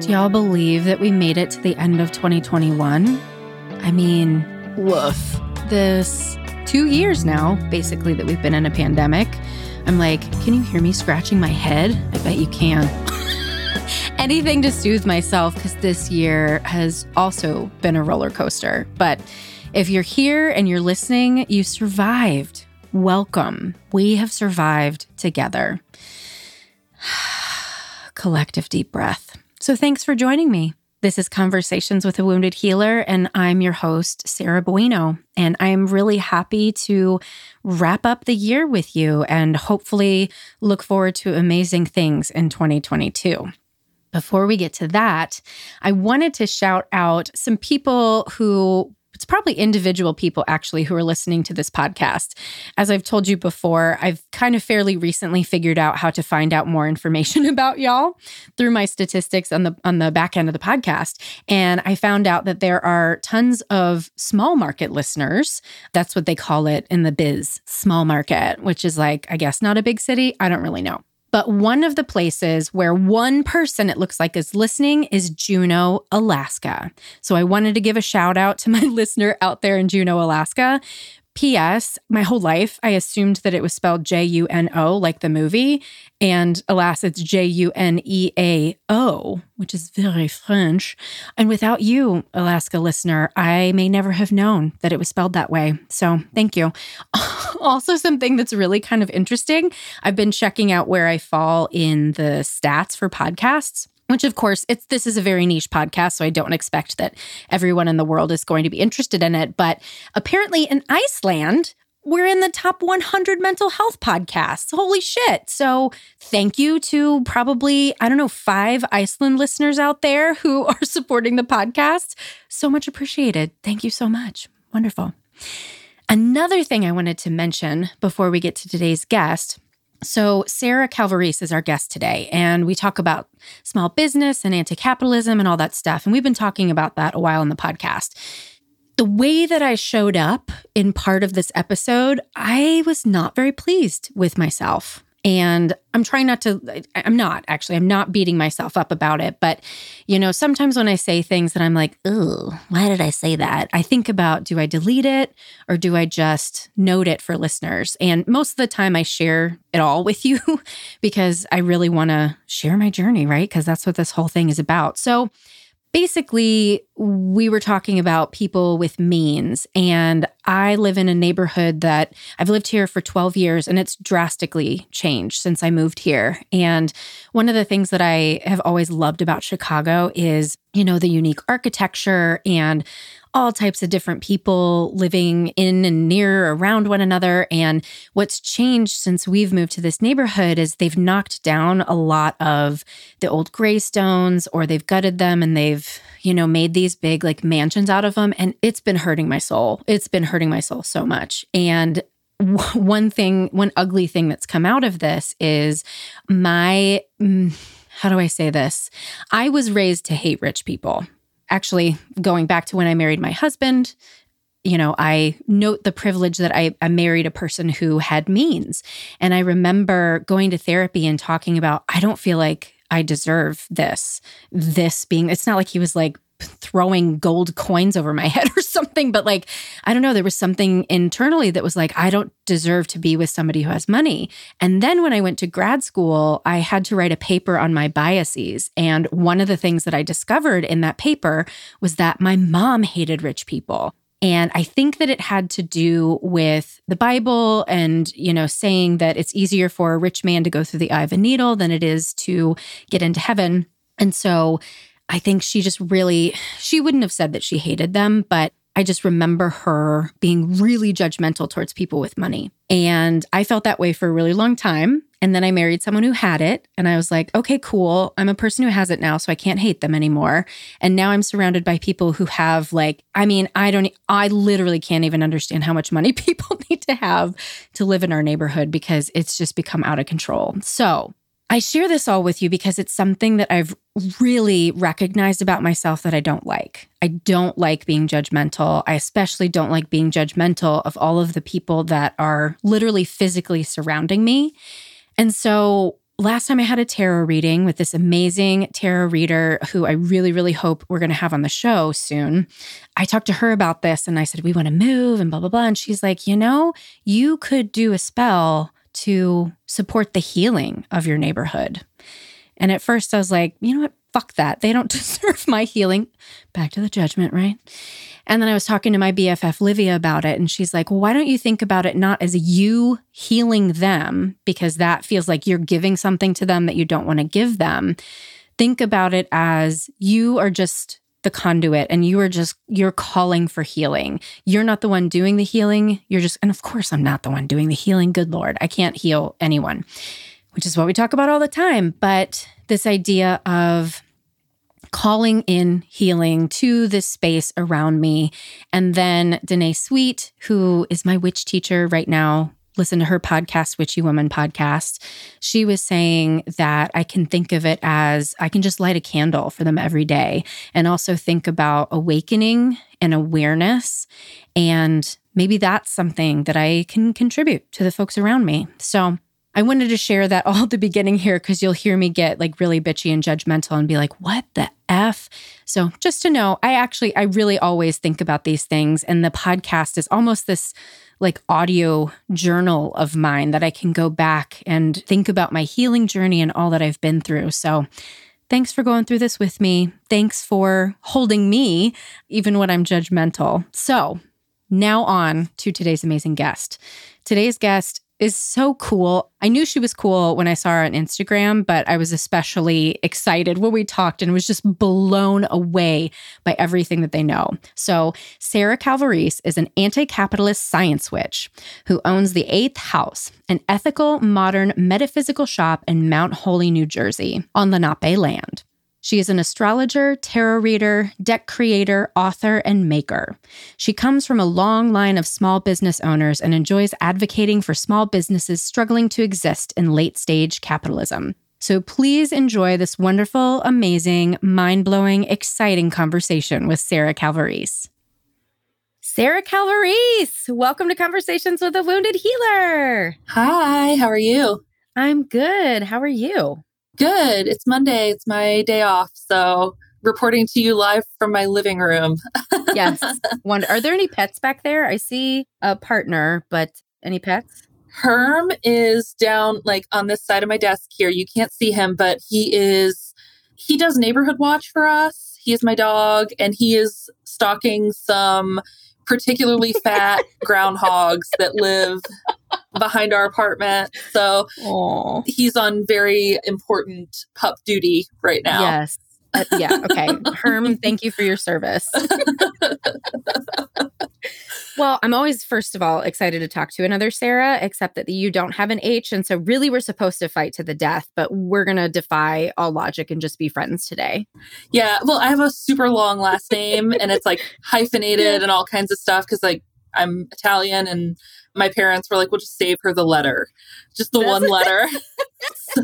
Do y'all believe that we made it to the end of 2021? I mean, woof. This two years now, basically, that we've been in a pandemic. I'm like, can you hear me scratching my head? I bet you can. Anything to soothe myself because this year has also been a roller coaster. But if you're here and you're listening, you survived. Welcome. We have survived together. Collective deep breath. So thanks for joining me. This is Conversations with a Wounded Healer, and I'm your host, Sarah Bueno. And I'm really happy to wrap up the year with you and hopefully look forward to amazing things in 2022. Before we get to that, I wanted to shout out some people who it's probably individual people actually who are listening to this podcast. As I've told you before, I've kind of fairly recently figured out how to find out more information about y'all through my statistics on the on the back end of the podcast. And I found out that there are tons of small market listeners. That's what they call it in the biz, small market, which is like, I guess not a big city. I don't really know. But one of the places where one person it looks like is listening is Juneau, Alaska. So I wanted to give a shout out to my listener out there in Juneau, Alaska. P.S. My whole life, I assumed that it was spelled J U N O, like the movie. And alas, it's J U N E A O, which is very French. And without you, Alaska listener, I may never have known that it was spelled that way. So thank you. also, something that's really kind of interesting I've been checking out where I fall in the stats for podcasts which of course it's this is a very niche podcast so i don't expect that everyone in the world is going to be interested in it but apparently in iceland we're in the top 100 mental health podcasts. Holy shit. So thank you to probably i don't know five iceland listeners out there who are supporting the podcast. So much appreciated. Thank you so much. Wonderful another thing i wanted to mention before we get to today's guest so, Sarah Calvarese is our guest today, and we talk about small business and anti capitalism and all that stuff. And we've been talking about that a while in the podcast. The way that I showed up in part of this episode, I was not very pleased with myself. And I'm trying not to, I'm not actually, I'm not beating myself up about it. But, you know, sometimes when I say things that I'm like, oh, why did I say that? I think about do I delete it or do I just note it for listeners? And most of the time I share it all with you because I really want to share my journey, right? Because that's what this whole thing is about. So, basically, we were talking about people with means. And I live in a neighborhood that I've lived here for 12 years and it's drastically changed since I moved here. And one of the things that I have always loved about Chicago is, you know, the unique architecture and all types of different people living in and near around one another. And what's changed since we've moved to this neighborhood is they've knocked down a lot of the old gray stones or they've gutted them and they've, you know, made these big like mansions out of them. And it's been hurting my soul. It's been hurting my soul so much. And one thing, one ugly thing that's come out of this is my, mm, how do I say this? I was raised to hate rich people actually going back to when I married my husband, you know, I note the privilege that I, I, married a person who had means. And I remember going to therapy and talking about, I don't feel like I deserve this. This being, it's not like he was like throwing gold coins over my head or something. But like, I don't know, there was something internally that was like, I don't deserve to be with somebody who has money. And then when I went to grad school, I had to write a paper on my biases. And one of the things that I discovered in that paper was that my mom hated rich people. And I think that it had to do with the Bible and, you know, saying that it's easier for a rich man to go through the eye of a needle than it is to get into heaven. And so I think she just really, she wouldn't have said that she hated them, but I just remember her being really judgmental towards people with money. And I felt that way for a really long time. And then I married someone who had it. And I was like, okay, cool. I'm a person who has it now, so I can't hate them anymore. And now I'm surrounded by people who have, like, I mean, I don't, I literally can't even understand how much money people need to have to live in our neighborhood because it's just become out of control. So I share this all with you because it's something that I've really recognized about myself that I don't like. I don't like being judgmental. I especially don't like being judgmental of all of the people that are literally physically surrounding me. And so last time I had a tarot reading with this amazing tarot reader who I really, really hope we're going to have on the show soon. I talked to her about this and I said, We want to move and blah, blah, blah. And she's like, You know, you could do a spell to support the healing of your neighborhood. And at first I was like, You know what? Fuck that. They don't deserve my healing. Back to the judgment, right? And then I was talking to my BFF Livia about it, and she's like, well, why don't you think about it not as you healing them, because that feels like you're giving something to them that you don't want to give them. Think about it as you are just the conduit and you are just you're calling for healing. You're not the one doing the healing. You're just and of course I'm not the one doing the healing. Good lord, I can't heal anyone. Which is what we talk about all the time, but this idea of calling in healing to this space around me. And then Danae Sweet, who is my witch teacher right now, listen to her podcast, Witchy Woman podcast. She was saying that I can think of it as I can just light a candle for them every day and also think about awakening and awareness. And maybe that's something that I can contribute to the folks around me. So I wanted to share that all at the beginning here because you'll hear me get like really bitchy and judgmental and be like, what the F? So just to know, I actually, I really always think about these things. And the podcast is almost this like audio journal of mine that I can go back and think about my healing journey and all that I've been through. So thanks for going through this with me. Thanks for holding me, even when I'm judgmental. So now on to today's amazing guest. Today's guest is so cool. I knew she was cool when I saw her on Instagram, but I was especially excited when we talked and was just blown away by everything that they know. So, Sarah Calvarese is an anti capitalist science witch who owns the Eighth House, an ethical, modern metaphysical shop in Mount Holly, New Jersey, on Lenape land. She is an astrologer, tarot reader, deck creator, author, and maker. She comes from a long line of small business owners and enjoys advocating for small businesses struggling to exist in late stage capitalism. So please enjoy this wonderful, amazing, mind blowing, exciting conversation with Sarah Calvarese. Sarah Calvarese, welcome to Conversations with a Wounded Healer. Hi, how are you? I'm good. How are you? Good. It's Monday. It's my day off. So reporting to you live from my living room. yes. Wonder, are there any pets back there? I see a partner, but any pets? Herm is down like on this side of my desk here. You can't see him, but he is he does neighborhood watch for us. He is my dog and he is stalking some particularly fat groundhogs that live behind our apartment. So Aww. he's on very important pup duty right now. Yes. Uh, yeah. Okay. Herm, thank you for your service. well, I'm always, first of all, excited to talk to another Sarah, except that you don't have an H. And so, really, we're supposed to fight to the death, but we're going to defy all logic and just be friends today. Yeah. Well, I have a super long last name and it's like hyphenated and all kinds of stuff because, like, I'm Italian and my parents were like, we'll just save her the letter, just the one letter. so.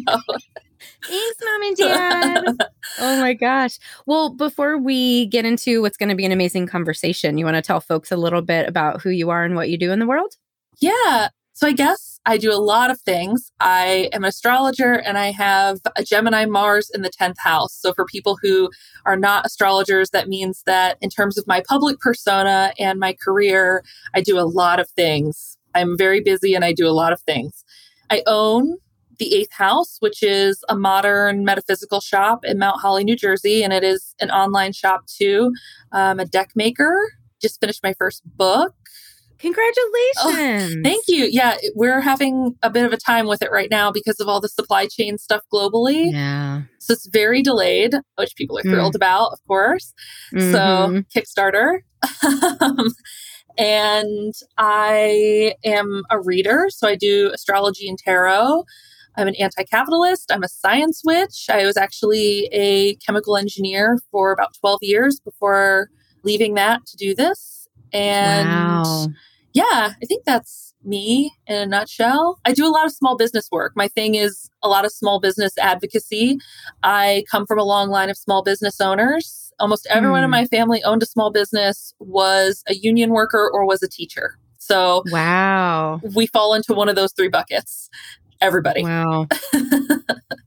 Thanks, mom and dad. oh my gosh. Well, before we get into what's going to be an amazing conversation, you want to tell folks a little bit about who you are and what you do in the world? Yeah. So I guess I do a lot of things. I am an astrologer and I have a Gemini Mars in the 10th house. So for people who are not astrologers, that means that in terms of my public persona and my career, I do a lot of things. I'm very busy and I do a lot of things. I own the Eighth House, which is a modern metaphysical shop in Mount Holly, New Jersey, and it is an online shop too. I'm a deck maker. Just finished my first book. Congratulations. Oh, thank you. Yeah, we're having a bit of a time with it right now because of all the supply chain stuff globally. Yeah. So it's very delayed, which people are thrilled mm. about, of course. Mm-hmm. So, Kickstarter. and I am a reader. So I do astrology and tarot. I'm an anti capitalist. I'm a science witch. I was actually a chemical engineer for about 12 years before leaving that to do this. And wow. yeah, I think that's me in a nutshell. I do a lot of small business work. My thing is a lot of small business advocacy. I come from a long line of small business owners. Almost everyone mm. in hmm. my family owned a small business, was a union worker, or was a teacher. So, wow. We fall into one of those three buckets. everybody. Wow.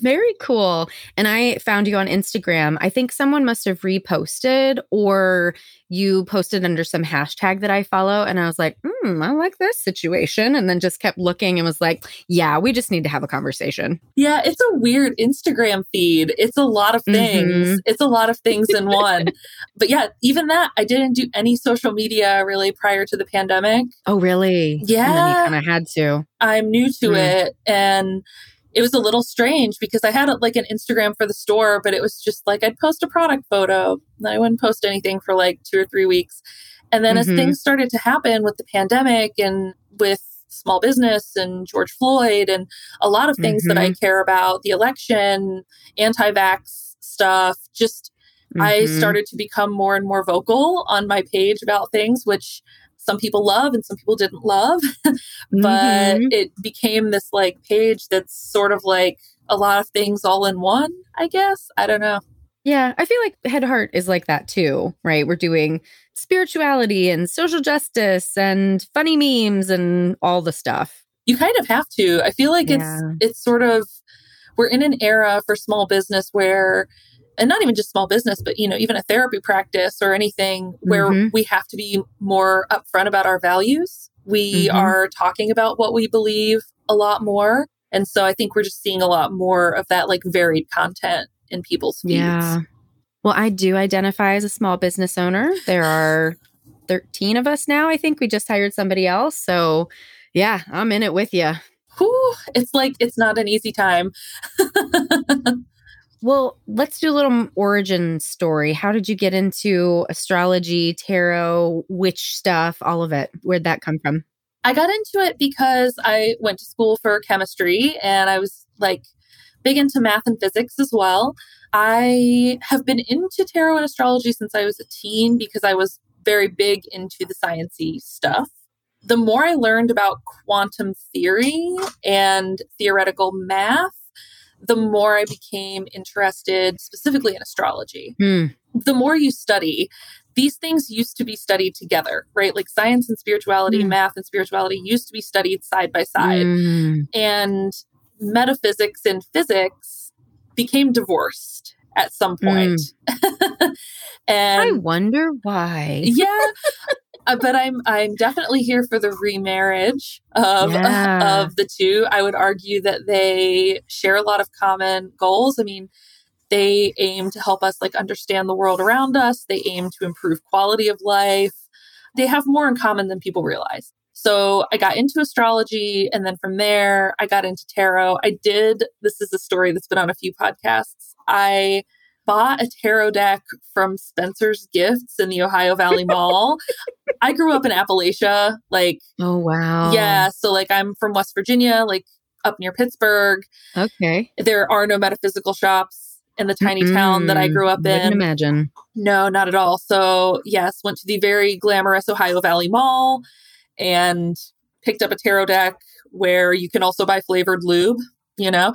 Very cool. And I found you on Instagram. I think someone must have reposted or you posted under some hashtag that I follow. And I was like, hmm, I like this situation. And then just kept looking and was like, yeah, we just need to have a conversation. Yeah, it's a weird Instagram feed. It's a lot of things. Mm-hmm. It's a lot of things in one. but yeah, even that, I didn't do any social media really prior to the pandemic. Oh, really? Yeah. And then you kind of had to. I'm new to mm. it. And it was a little strange because I had like an Instagram for the store, but it was just like I'd post a product photo. And I wouldn't post anything for like two or three weeks. And then mm-hmm. as things started to happen with the pandemic and with small business and George Floyd and a lot of things mm-hmm. that I mm-hmm. care about, the election, anti vax stuff, just mm-hmm. I started to become more and more vocal on my page about things, which some people love and some people didn't love. but mm-hmm. it became this like page that's sort of like a lot of things all in one, I guess. I don't know. Yeah, I feel like Head Heart is like that too, right? We're doing spirituality and social justice and funny memes and all the stuff. You kind of have to. I feel like yeah. it's it's sort of we're in an era for small business where and not even just small business, but you know, even a therapy practice or anything where mm-hmm. we have to be more upfront about our values. We mm-hmm. are talking about what we believe a lot more. And so I think we're just seeing a lot more of that like varied content in people's feeds. Yeah. Well, I do identify as a small business owner. There are 13 of us now. I think we just hired somebody else. So, yeah, I'm in it with you. Whew, it's like it's not an easy time. Well, let's do a little origin story. How did you get into astrology, tarot, witch stuff, all of it? Where'd that come from? I got into it because I went to school for chemistry and I was like big into math and physics as well. I have been into tarot and astrology since I was a teen because I was very big into the sciency stuff. The more I learned about quantum theory and theoretical math, the more I became interested specifically in astrology. Mm. The more you study, these things used to be studied together, right? Like science and spirituality, mm. math and spirituality used to be studied side by side. Mm. And metaphysics and physics became divorced at some point. Mm. and I wonder why. yeah. Uh, but I'm I'm definitely here for the remarriage of yeah. of the two. I would argue that they share a lot of common goals. I mean, they aim to help us like understand the world around us. They aim to improve quality of life. They have more in common than people realize. So I got into astrology and then from there I got into tarot. I did this is a story that's been on a few podcasts. I bought a tarot deck from Spencer's Gifts in the Ohio Valley Mall. I grew up in Appalachia, like oh wow, yeah. So like I'm from West Virginia, like up near Pittsburgh. Okay, there are no metaphysical shops in the tiny mm-hmm. town that I grew up in. Imagine, no, not at all. So yes, went to the very glamorous Ohio Valley Mall and picked up a tarot deck where you can also buy flavored lube you know,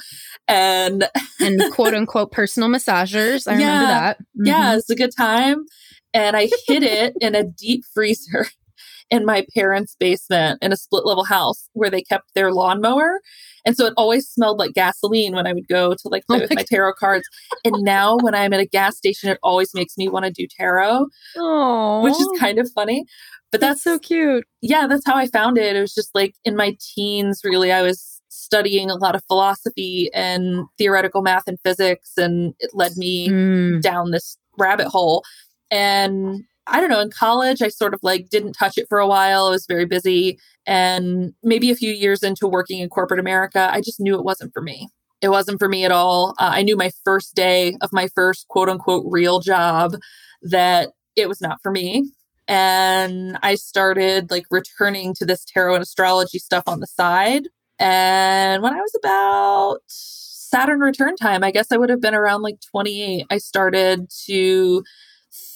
and and quote unquote personal massagers. I yeah, remember that. Mm-hmm. Yeah, it's a good time. And I hid it in a deep freezer in my parents' basement in a split level house where they kept their lawnmower. And so it always smelled like gasoline when I would go to like play oh with my, my tarot cards. And now when I'm at a gas station, it always makes me want to do tarot, Aww. which is kind of funny. But that's, that's so cute. Yeah, that's how I found it. It was just like in my teens, really, I was studying a lot of philosophy and theoretical math and physics, and it led me mm. down this rabbit hole. And I don't know, in college, I sort of like didn't touch it for a while. I was very busy. And maybe a few years into working in corporate America, I just knew it wasn't for me. It wasn't for me at all. Uh, I knew my first day of my first quote unquote real job that it was not for me. And I started like returning to this tarot and astrology stuff on the side and when I was about Saturn return time, I guess I would have been around like 28, I started to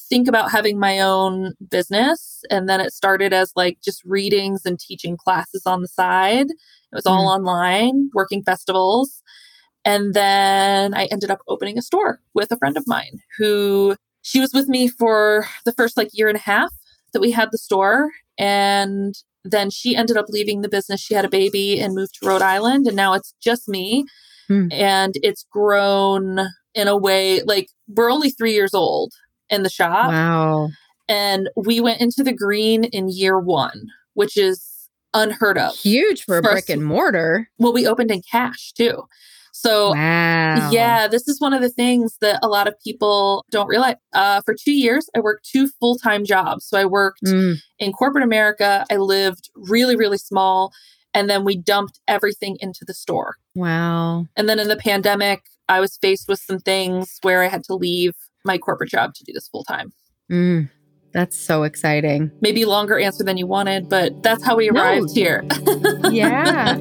think about having my own business. And then it started as like just readings and teaching classes on the side. It was all mm. online, working festivals. And then I ended up opening a store with a friend of mine who she was with me for the first like year and a half that we had the store. And then she ended up leaving the business. She had a baby and moved to Rhode Island. And now it's just me. Mm. And it's grown in a way like we're only three years old in the shop. Wow. And we went into the green in year one, which is unheard of. Huge for a brick and mortar. Well, we opened in cash too. So, wow. yeah, this is one of the things that a lot of people don't realize. Uh, for two years, I worked two full time jobs. So, I worked mm. in corporate America. I lived really, really small. And then we dumped everything into the store. Wow. And then in the pandemic, I was faced with some things where I had to leave my corporate job to do this full time. Mm. That's so exciting. Maybe longer answer than you wanted, but that's how we arrived no. here. yeah.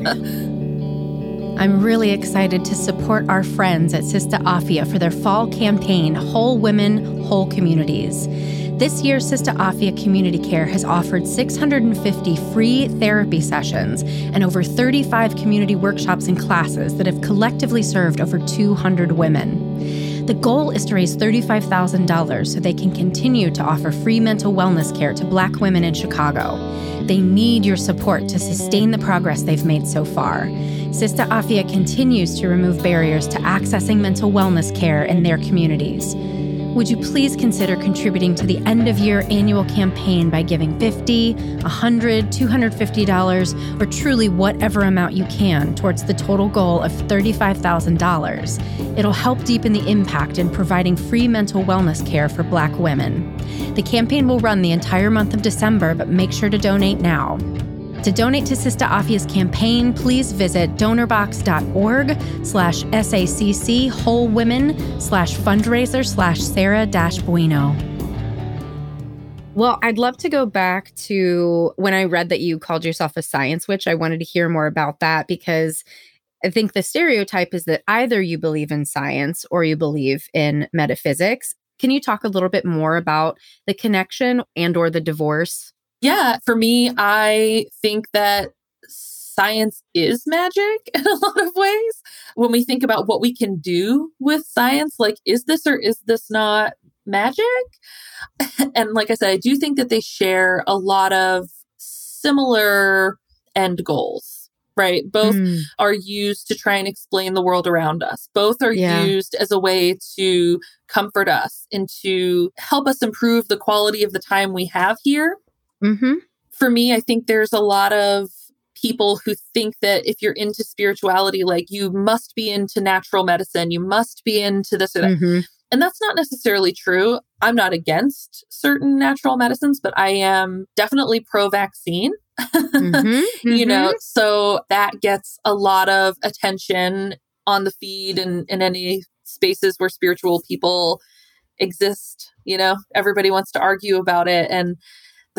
I'm really excited to support our friends at Sista Afia for their fall campaign, Whole Women, Whole Communities. This year, Sista Afia Community Care has offered 650 free therapy sessions and over 35 community workshops and classes that have collectively served over 200 women. The goal is to raise $35,000 so they can continue to offer free mental wellness care to Black women in Chicago. They need your support to sustain the progress they've made so far. Sista Afia continues to remove barriers to accessing mental wellness care in their communities. Would you please consider contributing to the end of year annual campaign by giving $50, $100, $250, or truly whatever amount you can towards the total goal of $35,000? It'll help deepen the impact in providing free mental wellness care for Black women. The campaign will run the entire month of December, but make sure to donate now. To donate to Sista Afia's campaign, please visit donorbox.org slash SACC Whole Women slash fundraiser slash Sarah dash Bueno. Well, I'd love to go back to when I read that you called yourself a science witch. I wanted to hear more about that because I think the stereotype is that either you believe in science or you believe in metaphysics. Can you talk a little bit more about the connection and or the divorce yeah, for me, I think that science is magic in a lot of ways. When we think about what we can do with science, like, is this or is this not magic? and like I said, I do think that they share a lot of similar end goals. Right. Both mm. are used to try and explain the world around us. Both are yeah. used as a way to comfort us and to help us improve the quality of the time we have here Mm-hmm. For me, I think there's a lot of people who think that if you're into spirituality, like you must be into natural medicine, you must be into this or that. Mm-hmm. And that's not necessarily true. I'm not against certain natural medicines, but I am definitely pro vaccine. mm-hmm, you know, mm-hmm. so that gets a lot of attention on the feed and in any spaces where spiritual people exist. You know, everybody wants to argue about it. And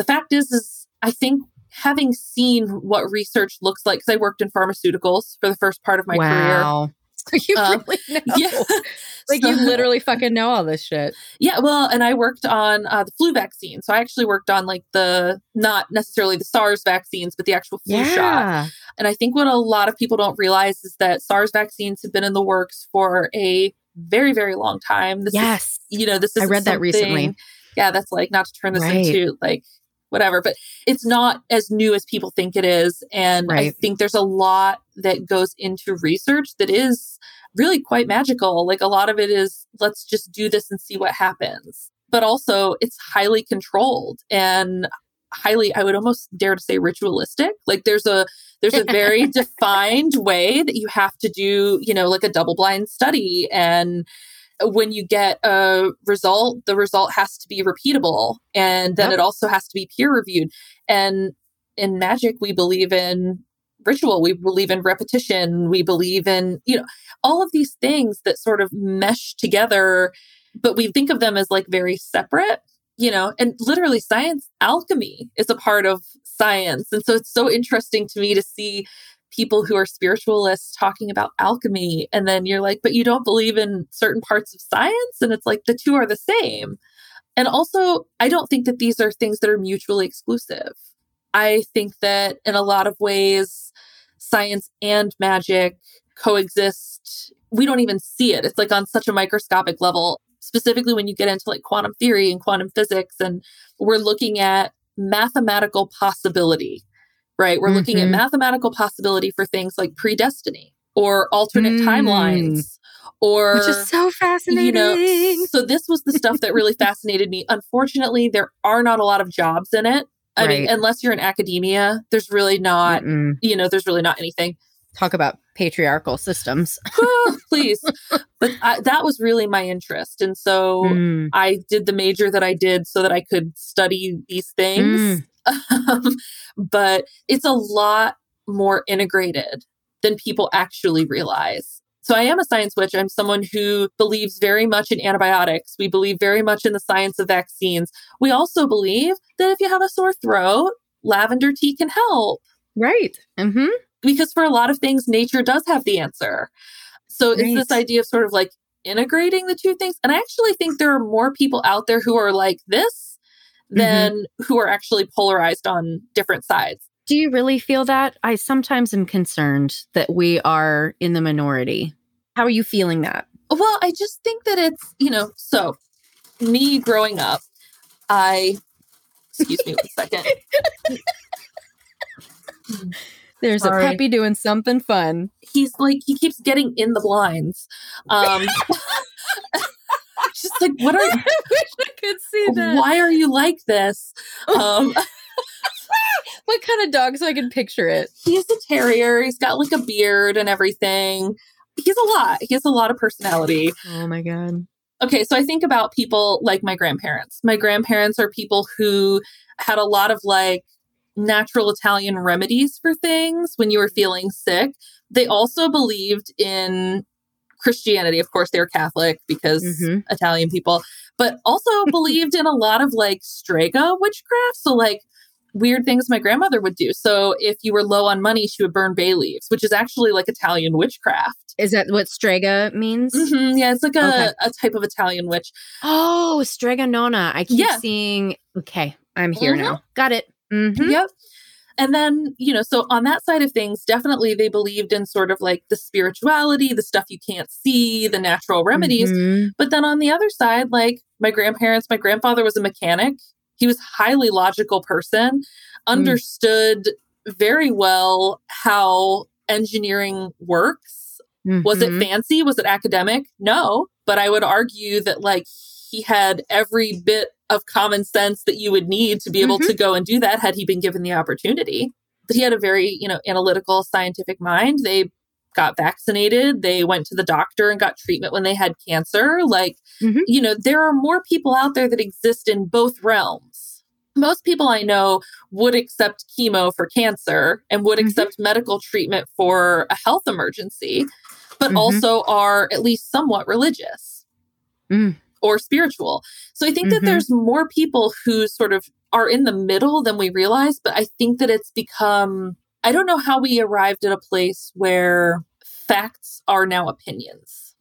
the fact is, is I think having seen what research looks like, because I worked in pharmaceuticals for the first part of my wow. career. you um, really know. Yeah. like so, you literally fucking know all this shit. Yeah, well, and I worked on uh, the flu vaccine. So I actually worked on like the not necessarily the SARS vaccines, but the actual flu yeah. shot. And I think what a lot of people don't realize is that SARS vaccines have been in the works for a very, very long time. This yes. Is, you know, this is I read that recently. Yeah, that's like not to turn this right. into like whatever, but it's not as new as people think it is. And right. I think there's a lot that goes into research that is really quite magical. Like a lot of it is, let's just do this and see what happens. But also, it's highly controlled and highly i would almost dare to say ritualistic like there's a there's a very defined way that you have to do you know like a double blind study and when you get a result, the result has to be repeatable and then yep. it also has to be peer reviewed. And in magic, we believe in ritual, we believe in repetition, we believe in, you know, all of these things that sort of mesh together, but we think of them as like very separate, you know, and literally science alchemy is a part of science. And so it's so interesting to me to see people who are spiritualists talking about alchemy. And then you're like, but you don't believe in certain parts of science. And it's like the two are the same. And also, I don't think that these are things that are mutually exclusive. I think that in a lot of ways, science and magic coexist. We don't even see it. It's like on such a microscopic level, specifically when you get into like quantum theory and quantum physics. And we're looking at mathematical possibility right? We're mm-hmm. looking at mm-hmm. mathematical possibility for things like predestiny or alternate mm. timelines or which is so fascinating. You know, so this was the stuff that really fascinated me. Unfortunately, there are not a lot of jobs in it. I right. mean, unless you're in academia, there's really not, Mm-mm. you know, there's really not anything. Talk about patriarchal systems. Please. But I, that was really my interest. And so mm. I did the major that I did so that I could study these things. Mm. but it's a lot more integrated than people actually realize. So I am a science witch. I'm someone who believes very much in antibiotics. We believe very much in the science of vaccines. We also believe that if you have a sore throat, lavender tea can help. Right. Mm-hmm. Because for a lot of things, nature does have the answer. So right. it's this idea of sort of like integrating the two things. And I actually think there are more people out there who are like this than mm-hmm. who are actually polarized on different sides. Do you really feel that? I sometimes am concerned that we are in the minority. How are you feeling that? Well, I just think that it's, you know, so me growing up, I, excuse me one second. There's Sorry. a puppy doing something fun. He's like, he keeps getting in the blinds. Um, just like, what are I wish I could see that. Why are you like this? Um, what kind of dog so I can picture it? He's a terrier. He's got like a beard and everything. He's a lot. He has a lot of personality. Oh my God. Okay, so I think about people like my grandparents. My grandparents are people who had a lot of like natural Italian remedies for things when you were feeling sick. They also believed in Christianity. Of course, they're Catholic because mm-hmm. Italian people, but also believed in a lot of like strega witchcraft. So, like, weird things my grandmother would do. So if you were low on money, she would burn bay leaves, which is actually like Italian witchcraft. Is that what strega means? Mm-hmm, yeah, it's like a, okay. a type of Italian witch. Oh, strega nona. I keep yeah. seeing. Okay, I'm here mm-hmm. now. Got it. Mm-hmm. Yep. And then, you know, so on that side of things, definitely they believed in sort of like the spirituality, the stuff you can't see, the natural remedies. Mm-hmm. But then on the other side, like my grandparents, my grandfather was a mechanic he was highly logical person, mm. understood mm. very well how engineering works. Mm-hmm. Was it mm-hmm. fancy? Was it academic? No, but I would argue that like he had every bit of common sense that you would need to be able mm-hmm. to go and do that had he been given the opportunity. But he had a very, you know, analytical scientific mind. They got vaccinated, they went to the doctor and got treatment when they had cancer. Like, mm-hmm. you know, there are more people out there that exist in both realms. Most people I know would accept chemo for cancer and would mm-hmm. accept medical treatment for a health emergency, but mm-hmm. also are at least somewhat religious. Mm. Or spiritual. So I think that mm-hmm. there's more people who sort of are in the middle than we realize, but I think that it's become I don't know how we arrived at a place where facts are now opinions.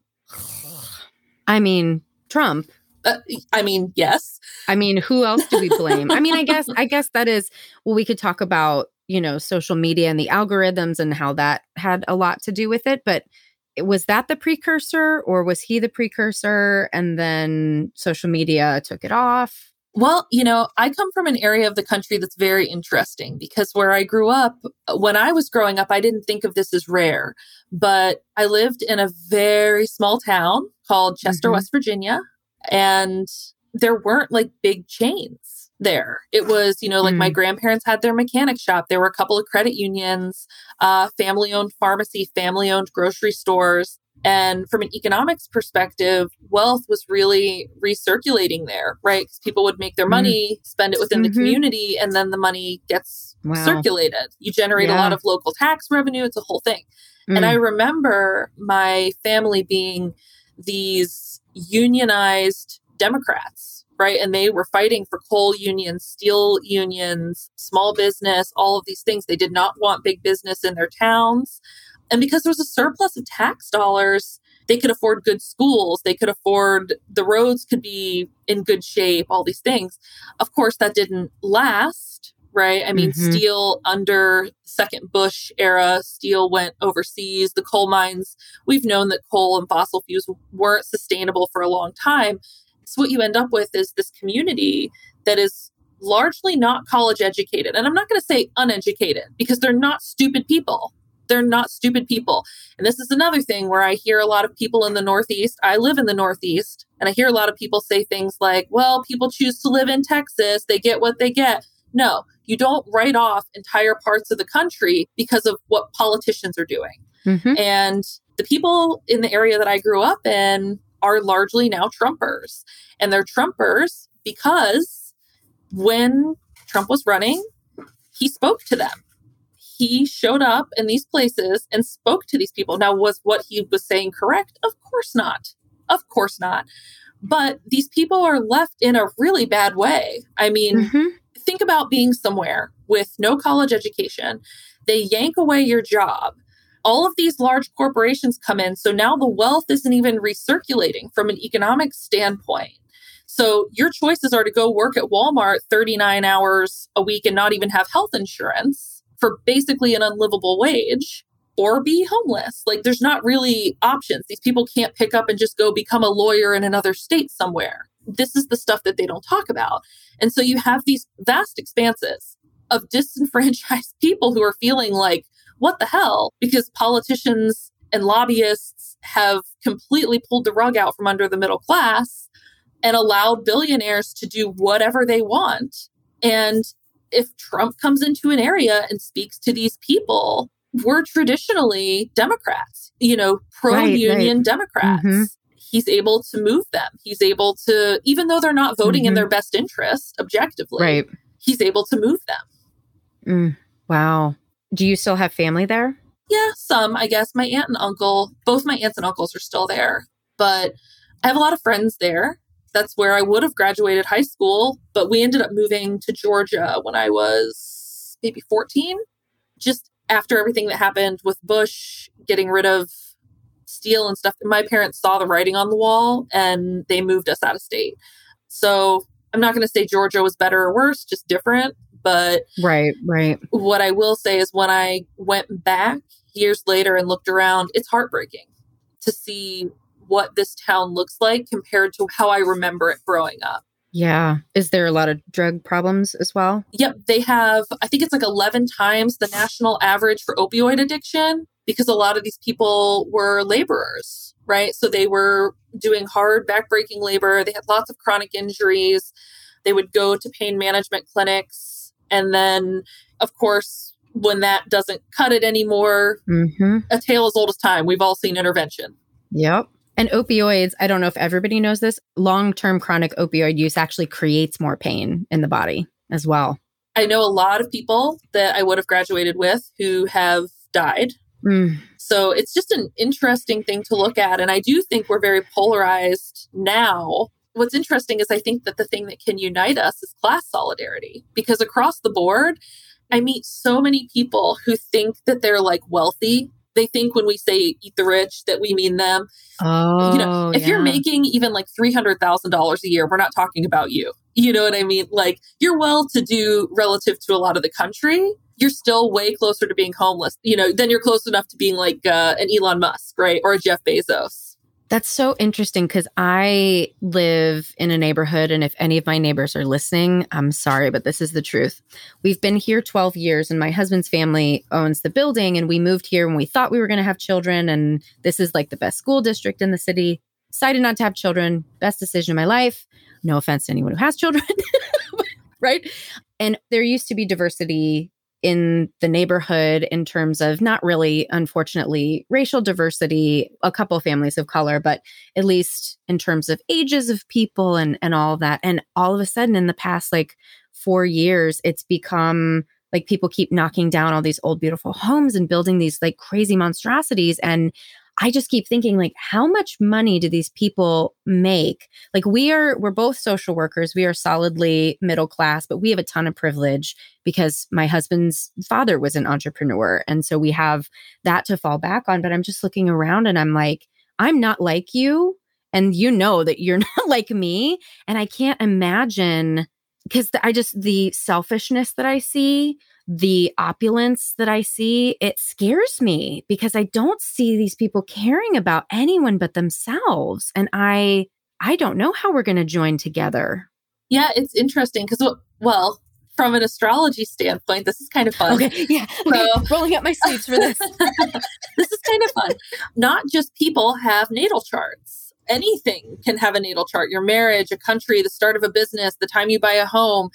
I mean, Trump. Uh, I mean, yes. I mean, who else do we blame? I mean, I guess I guess that is well we could talk about, you know, social media and the algorithms and how that had a lot to do with it, but was that the precursor or was he the precursor and then social media took it off? Well, you know, I come from an area of the country that's very interesting because where I grew up, when I was growing up, I didn't think of this as rare, but I lived in a very small town called Chester, mm-hmm. West Virginia, and there weren't like big chains there. It was, you know, like mm. my grandparents had their mechanic shop. There were a couple of credit unions, uh, family owned pharmacy, family owned grocery stores. And from an economics perspective, wealth was really recirculating there, right? Because people would make their mm-hmm. money, spend it within mm-hmm. the community, and then the money gets wow. circulated. You generate yeah. a lot of local tax revenue. It's a whole thing. Mm. And I mm. remember my family being these unionized Democrats, right? And they were fighting for coal unions, steel unions, small business, all of these things. They did not want big business in their towns. And because there was a surplus of tax dollars, they could afford good schools, they could afford the roads could be in good shape, all these things. Of course, that didn't last, right? I mean, mm-hmm. steel under second Bush era, steel went overseas. The coal mines, we've known that coal and fossil fuels weren't sustainable for a long time. So what you end up with is this community that is largely not college educated. And I'm not going to say uneducated because they're not stupid people. They're not stupid people. And this is another thing where I hear a lot of people in the Northeast. I live in the Northeast, and I hear a lot of people say things like, well, people choose to live in Texas, they get what they get. No, you don't write off entire parts of the country because of what politicians are doing. Mm-hmm. And the people in the area that I grew up in are largely now Trumpers. And they're Trumpers because when Trump was running, he spoke to them. He showed up in these places and spoke to these people. Now, was what he was saying correct? Of course not. Of course not. But these people are left in a really bad way. I mean, mm-hmm think about being somewhere with no college education. They yank away your job. All of these large corporations come in. So now the wealth isn't even recirculating from an economic standpoint. So your choices are to go work at Walmart 39 hours a week and not even have health insurance for basically an unlivable wage or be homeless. Like there's not really options. These people can't pick up and just go become a lawyer in another state somewhere this is the stuff that they don't talk about. And so you have these vast expanses of disenfranchised people who are feeling like, what the hell? Because politicians and lobbyists have completely pulled the rug out from under the middle class and allowed billionaires to do whatever they want. And if Trump comes into an area and speaks to these people, we're traditionally Democrats, you know, pro union right, right. Democrats. Mm-hmm he's able to move them. He's able to, even though they're not voting mm-hmm. in their best interest objectively, right. he's able to move them. Mm, wow. Do you still have family there? Yeah, some, I guess. My aunt and uncle, both my aunts and uncles are still there, but I have a lot of friends there. That's where I would have graduated high school, but we ended up moving to Georgia when I was maybe 14, just after everything that happened with Bush getting rid of steel and stuff. My parents saw the writing on the wall and they moved us out of state. So I'm not going to say Georgia was better or worse, just different. But right, right. What I will say is when I went back years later and looked around, it's heartbreaking to see what this town looks like compared to how I remember it growing up. Yeah. Is there a lot of drug problems as well? Yep. They have, I think it's like 11 times the national average for opioid addiction because a lot of these people were laborers, right? So they were doing hard backbreaking labor. They had lots of chronic injuries. They would go to pain management clinics. And then, of course, when that doesn't cut it anymore, mm-hmm. a tale as old as time. We've all seen intervention. Yep. And opioids, I don't know if everybody knows this, long term chronic opioid use actually creates more pain in the body as well. I know a lot of people that I would have graduated with who have died Mm. So it's just an interesting thing to look at. And I do think we're very polarized now. What's interesting is I think that the thing that can unite us is class solidarity because across the board, I meet so many people who think that they're like wealthy. They think when we say eat the rich that we mean them. Oh, you know, if yeah. you're making even like $300,000 a year, we're not talking about you. You know what I mean? Like you're well to do relative to a lot of the country you're still way closer to being homeless. You know, then you're close enough to being like uh, an Elon Musk, right? Or a Jeff Bezos. That's so interesting because I live in a neighborhood, and if any of my neighbors are listening, I'm sorry, but this is the truth. We've been here 12 years, and my husband's family owns the building, and we moved here when we thought we were going to have children, and this is like the best school district in the city. Decided not to have children. Best decision of my life. No offense to anyone who has children, right? And there used to be diversity in the neighborhood in terms of not really, unfortunately, racial diversity, a couple families of color, but at least in terms of ages of people and, and all that. And all of a sudden, in the past like four years, it's become like people keep knocking down all these old, beautiful homes and building these like crazy monstrosities. And I just keep thinking like how much money do these people make? Like we are we're both social workers. We are solidly middle class, but we have a ton of privilege because my husband's father was an entrepreneur and so we have that to fall back on, but I'm just looking around and I'm like I'm not like you and you know that you're not like me and I can't imagine because I just the selfishness that I see the opulence that I see, it scares me because I don't see these people caring about anyone but themselves. And I I don't know how we're going to join together. Yeah, it's interesting because, well, from an astrology standpoint, this is kind of fun. Okay, yeah. So, rolling up my sleeves for this. this is kind of fun. Not just people have natal charts. Anything can have a natal chart. Your marriage, a country, the start of a business, the time you buy a home.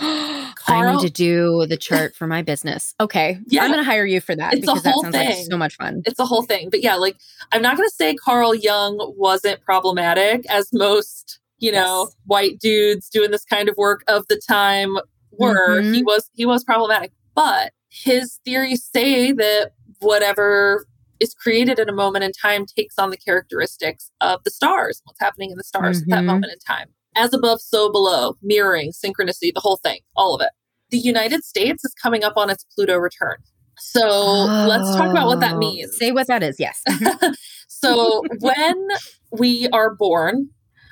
I need to do the chart for my business. Okay. Yeah. I'm going to hire you for that it's because that sounds thing. like so much fun. It's a whole thing. But yeah, like I'm not going to say Carl Jung wasn't problematic as most, you know, yes. white dudes doing this kind of work of the time were. Mm-hmm. He was he was problematic. But his theories say that whatever is created at a moment in time takes on the characteristics of the stars, what's happening in the stars mm-hmm. at that mm-hmm. moment in time as above, so below, mirroring, synchronicity, the whole thing, all of it. The United States is coming up on its Pluto return. So oh, let's talk about what that oh, means. Say what that is, yes. so when we are born,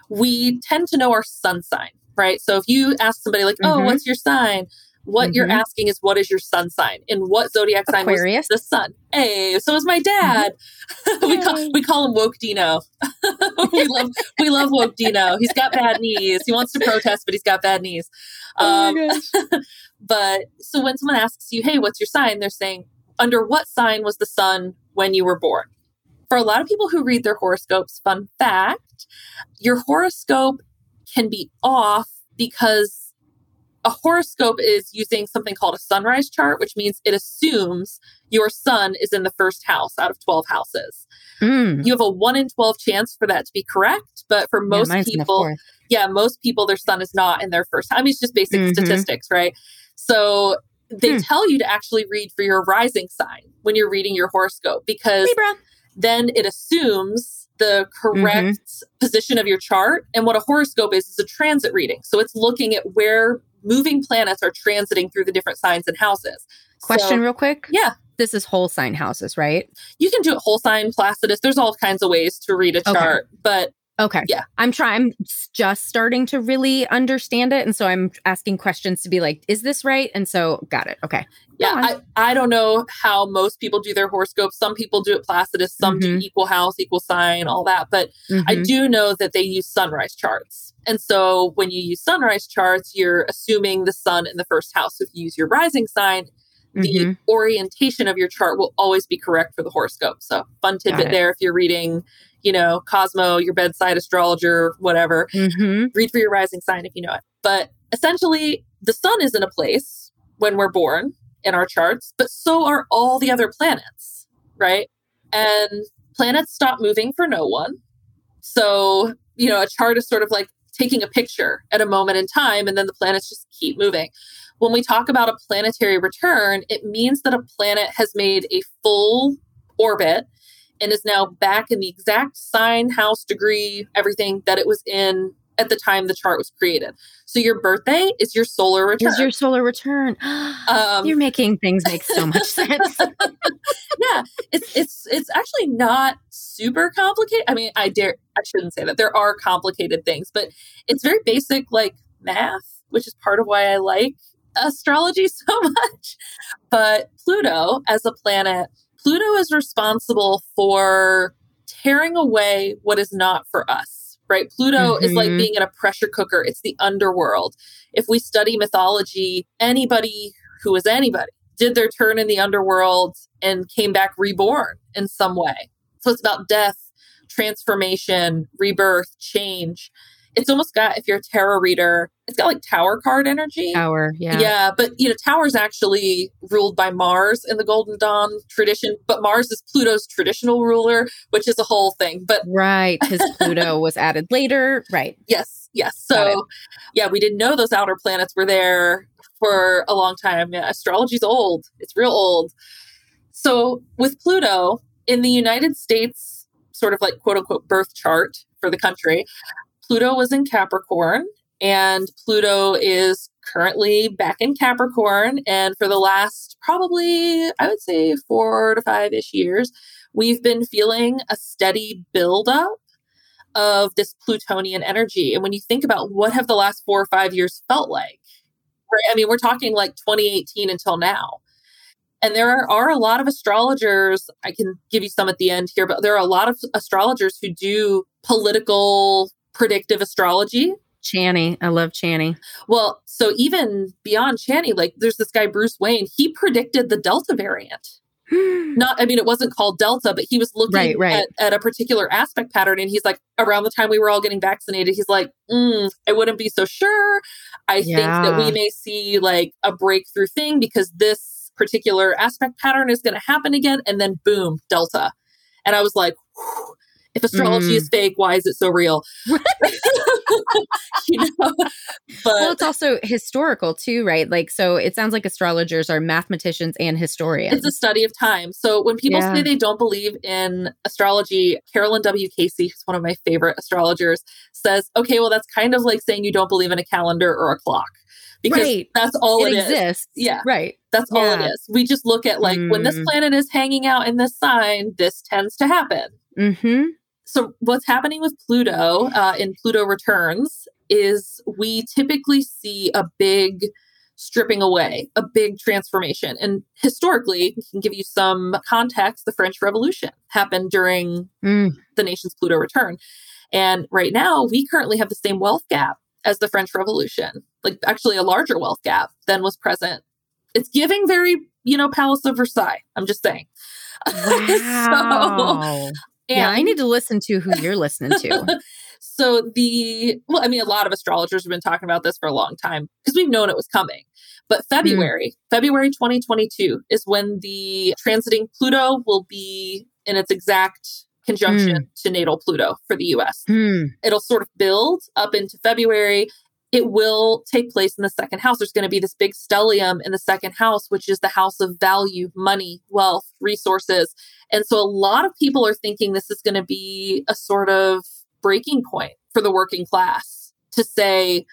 we tend to know our sun sign, right? So if you ask somebody like, "Oh, mm-hmm. what's your sign?" What mm-hmm. you're asking is, "What is your sun sign?" And what zodiac sign Aquarius. was the sun? Hey, so is my dad. Mm-hmm. we call we call him Woke Dino. we love we love Woke Dino. He's got bad knees. He wants to protest, but he's got bad knees. Oh um, oh but so when someone asks you, "Hey, what's your sign?" They're saying, "Under what sign was the sun when you were born?" For a lot of people who read their horoscopes, fun fact, your horoscope can be off because a horoscope is using something called a sunrise chart, which means it assumes your sun is in the first house out of 12 houses. Mm. You have a 1 in 12 chance for that to be correct, but for most yeah, people, yeah, most people, their sun is not in their first. I mean, it's just basic mm-hmm. statistics, right? So they hmm. tell you to actually read for your rising sign when you're reading your horoscope because Libra. then it assumes the correct mm-hmm. position of your chart. And what a horoscope is, is a transit reading. So it's looking at where moving planets are transiting through the different signs and houses. Question, so, real quick. Yeah. This is whole sign houses, right? You can do it whole sign, Placidus. There's all kinds of ways to read a chart, okay. but Okay. Yeah. I'm trying, I'm just starting to really understand it. And so I'm asking questions to be like, is this right? And so got it. Okay. Yeah. I, I don't know how most people do their horoscopes. Some people do it Placidus, some mm-hmm. do equal house, equal sign, all that. But mm-hmm. I do know that they use sunrise charts. And so when you use sunrise charts, you're assuming the sun in the first house. So if you use your rising sign, the mm-hmm. orientation of your chart will always be correct for the horoscope. So fun tidbit there if you're reading, you know, Cosmo, your bedside astrologer, whatever. Mm-hmm. Read for your rising sign if you know it. But essentially, the sun is in a place when we're born in our charts, but so are all the other planets, right? And planets stop moving for no one. So, you know, a chart is sort of like taking a picture at a moment in time, and then the planets just keep moving. When we talk about a planetary return, it means that a planet has made a full orbit and is now back in the exact sign, house, degree, everything that it was in at the time the chart was created. So your birthday is your solar return. Is your solar return. Um, You're making things make so much sense. yeah, it's it's it's actually not super complicated. I mean, I dare I shouldn't say that. There are complicated things, but it's very basic like math, which is part of why I like astrology so much. But Pluto as a planet, Pluto is responsible for tearing away what is not for us right? Pluto mm-hmm. is like mm-hmm. being in a pressure cooker. It's the underworld. If we study mythology, anybody who is anybody did their turn in the underworld and came back reborn in some way. So it's about death, transformation, rebirth, change it's almost got if you're a tarot reader it's got like tower card energy. Tower yeah. Yeah but you know tower's actually ruled by mars in the golden dawn tradition but mars is pluto's traditional ruler which is a whole thing but right because pluto was added later right. Yes yes so yeah we didn't know those outer planets were there for a long time. Yeah, astrology's old it's real old. So with pluto in the united states sort of like quote unquote birth chart for the country Pluto was in Capricorn, and Pluto is currently back in Capricorn. And for the last probably, I would say, four to five ish years, we've been feeling a steady buildup of this Plutonian energy. And when you think about what have the last four or five years felt like, right? I mean, we're talking like 2018 until now. And there are, are, a lot of astrologers, I can give you some at the end here, but there are a lot of astrologers who do political predictive astrology Chani. I love Chani. Well, so even beyond Chani, like there's this guy, Bruce Wayne, he predicted the Delta variant. Not, I mean, it wasn't called Delta, but he was looking Right, right. At, at a particular aspect pattern. And he's like, around the time we were all getting vaccinated, he's like, mm, I wouldn't be so sure. I think that we may see like a breakthrough thing because this particular aspect pattern is going to happen again. And then boom, Delta. And I was like, whew, if astrology Mm. is fake, why is it so real? you know, but well, it's also historical too, right? Like, so it sounds like astrologers are mathematicians and historians. It's a study of time. So when people Yeah. say they don't believe in astrology, Caroline W. Casey, who's one of my favorite astrologers, says, okay, well, that's kind of like saying you don't believe in a calendar or a clock. Because Right. that's all it it is. exists. Yeah. Right. That's all it Yeah. is. We just look at like when this Mm. planet is hanging out in this sign, this tends to happen. Mm-hmm. So what's happening with Pluto uh, in Pluto returns is we typically see a big stripping away, a big transformation. And historically, I can give you some context. The French Revolution happened during Mm. the nation's Pluto return. And right now, we currently have the same wealth gap as the French Revolution, like actually a larger wealth gap than was present. It's giving very, you know, Palace of Versailles. I'm just saying. Wow. Yeah, I need to listen to who you're listening to. so the well, I mean, a lot of astrologers have been talking about this for a long time because we've known it was coming. But February, February 2022 is when the transiting Pluto will be in its exact conjunction to natal Pluto for the US. Hmm. It'll sort of build up into February. It will take place in the second house. There's going to be this big stellium in the second house, which is the house of value, money, wealth, resources. And so a lot of people are thinking this is going to be a sort of breaking point for the working class to say,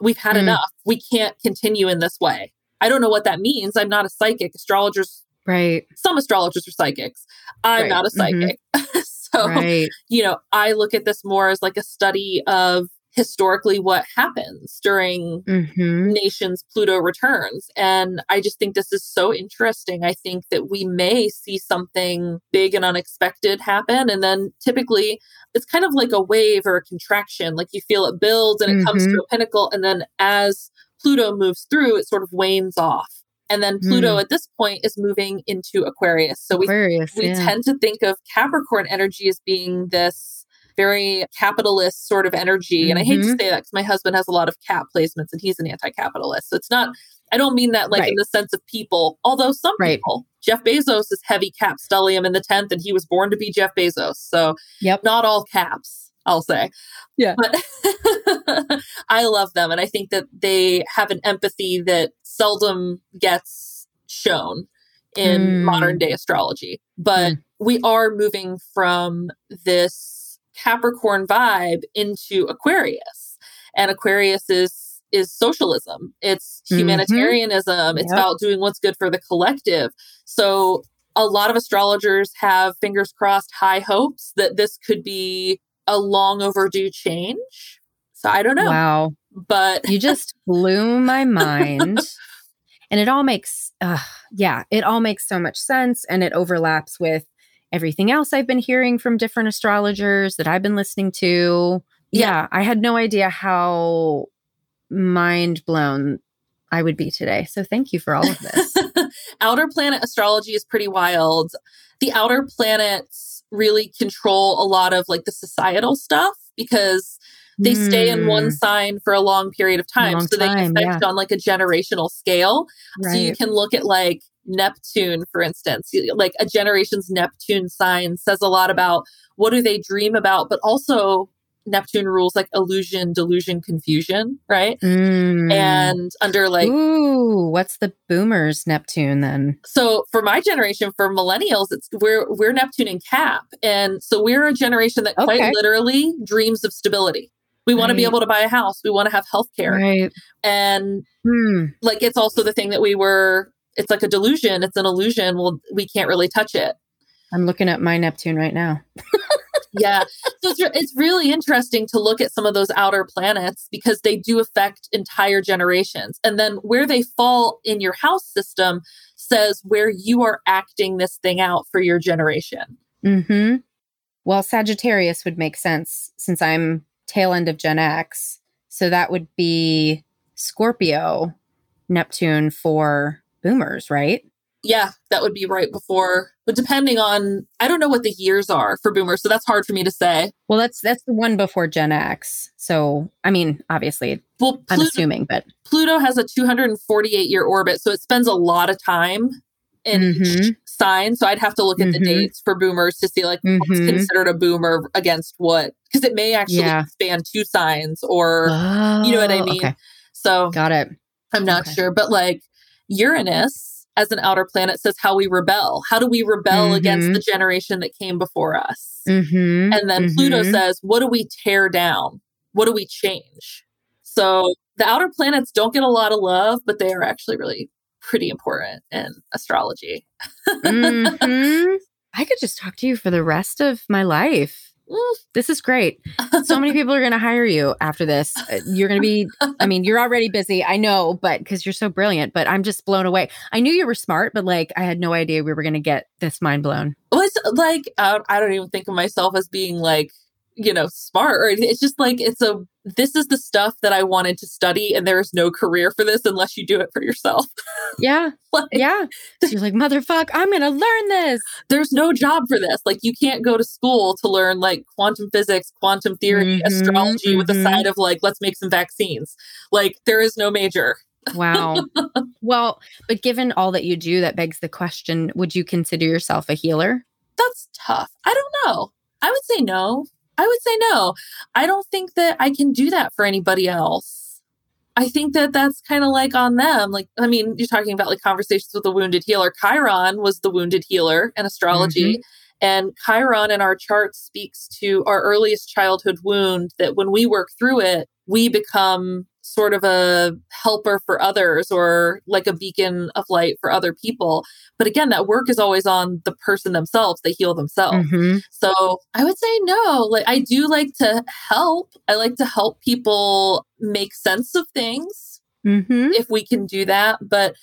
we've had Mm. enough. We can't continue in this way. I don't know what that means. I'm not a psychic. Astrologers, Right. some astrologers are psychics. I'm Right. not a Mhm. psychic. so, Right. you know, I look at this more as like a study of historically what happens during Mm-hmm. nations Pluto returns. And I just think this is so interesting. I think that we may see something big and unexpected happen. And then typically it's kind of like a wave or a contraction. Like you feel it builds and it comes to a pinnacle. And then as Pluto moves through, it sort of wanes off. And then Pluto at this point is moving into Aquarius. So we Aquarius. we yeah. tend to think of Capricorn energy as being this very capitalist sort of energy. And I hate to Mhm. say that because my husband has a lot of cap placements and he's an anti capitalist. So it's not, I don't mean that like Right. in the sense of people, although some Right. people, Jeff Bezos is heavy cap stellium in the 10th and he was born to be Jeff Bezos. So Yep. not all caps, I'll say. Yeah. But I love them. And I think that they have an empathy that seldom gets shown in Mm. modern day astrology. But we are moving from this Capricorn vibe into Aquarius. And Aquarius is is socialism. It's Mhm. humanitarianism. It's Yep. about doing what's good for the collective. So a lot of astrologers have fingers crossed high hopes that this could be a long overdue change. So I don't know. Wow. But You just blew my mind. And it all makes, uh, yeah, it all makes so much sense. And it overlaps with everything else I've been hearing from different astrologers that I've been listening to. Yeah, I had no idea how mind blown I would be today. So thank you for all of this. outer planet astrology is pretty wild. The outer planets really control a lot of like the societal stuff because they stay in one Mm, sign for a long period of time. Long so they time, affect on like a generational scale. So you can look at like Neptune, for instance, like a generation's Neptune sign says a lot about what do they dream about, but also Neptune rules like illusion, delusion, confusion, right? Mm. And under like Ooh, what's the boomers Neptune then? so for my generation for millennials it's we're we're neptune and cap and so we're a generation that quite literally dreams of stability we want to be able to buy a house we want to have health care Right. and Hmm. like it's also the thing that we were it's like a delusion. It's an illusion. Well we can't really touch it. I'm looking at my Neptune right now. yeah. So it's, re- it's really interesting to look at some of those outer planets because they do affect entire generations. And then where they fall in your house system says where you are acting this thing out for your generation. Hmm Well, Sagittarius would make sense since I'm tail end of Gen X. So that would be Scorpio Neptune for boomers, right? Yeah, that would be right before. But depending on, I don't know what the years are for boomers, so that's hard for me to say. Well, that's that's the one before Gen X. So, I mean, obviously, well, Pluto, I'm assuming, but Pluto has a 248 year orbit, so it spends a lot of time in mm-hmm. each sign. So I'd have to look at mm-hmm. the dates for boomers to see like mm-hmm. what's considered a boomer against what, because it may actually yeah. span two signs, or oh, you know what I oh, mean. Okay. So got it. I'm not okay. sure, but like Uranus as an outer planet says how we rebel. How do we rebel mm-hmm. against the generation that came before us? Mm-hmm. And then mm-hmm. Pluto says, what do we tear down? What do we change? So the outer planets don't get a lot of love, but they are actually really pretty important in astrology. Mm-hmm. I could just talk to you for the rest of my life this is great. So many people are going to hire you after this. Uh, you're going to be, I mean, you're already busy. I know, but because you're so brilliant, but I'm just blown away. I knew you were smart, but like I had no idea we were going to get this mind blown. Well, it's like, I don't even think of myself as being like you know, smart or it's just like it's a this is the stuff that I wanted to study and there is no career for this unless you do it for yourself. Yeah. like, yeah. You're like, motherfuck, I'm gonna learn this. There's no job for this. Like you can't go to school to learn like quantum physics, quantum theory, mm-hmm, astrology mm-hmm. with the mm-hmm. side of like, let's make some vaccines. Like there is no major. wow. Well, but given all that you do, that begs the question would you consider yourself a healer? That's tough. I don't know. I would say no. I would say no. I don't think that I can do that for anybody else. I think that that's kind of like on them. Like, I mean, you're talking about like conversations with the wounded healer. Chiron was the wounded healer in astrology. Mm-hmm. And Chiron in our chart speaks to our earliest childhood wound that when we work through it, we become sort of a helper for others or like a beacon of light for other people. But again, that work is always on the person themselves. They heal themselves. Mm-hmm. So I would say no. Like I do like to help. I like to help people make sense of things mm-hmm. if we can do that. But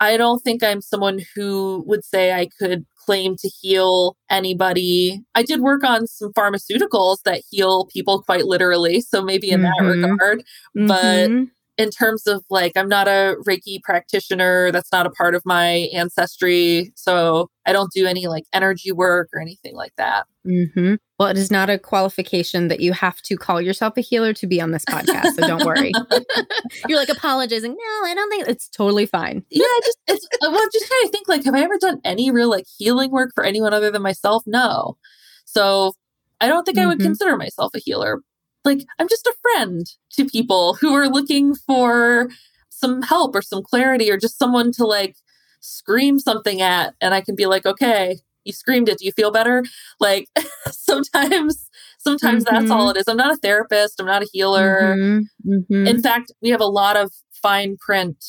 I don't think I'm someone who would say I could claim to heal anybody. I did work on some pharmaceuticals that heal people quite literally. So maybe in mm-hmm. that regard. Mm-hmm. But in terms of like, I'm not a Reiki practitioner. That's not a part of my ancestry. So I don't do any like energy work or anything like that. Mm-hmm. Well, it is not a qualification that you have to call yourself a healer to be on this podcast. So don't worry. You're like apologizing. No, I don't think it's totally fine. yeah, just it's well, just trying to think like, have I ever done any real like healing work for anyone other than myself? No. So I don't think mm-hmm. I would mm-hmm. consider myself a healer. Like I'm just a friend to people who are looking for some help or some clarity or just someone to like scream something at and I can be like, okay, you screamed it. Do you feel better? Like sometimes, sometimes mm-hmm. that's all it is. I'm not a therapist. I'm not a healer. Mm-hmm. Mm-hmm. In fact, we have a lot of fine print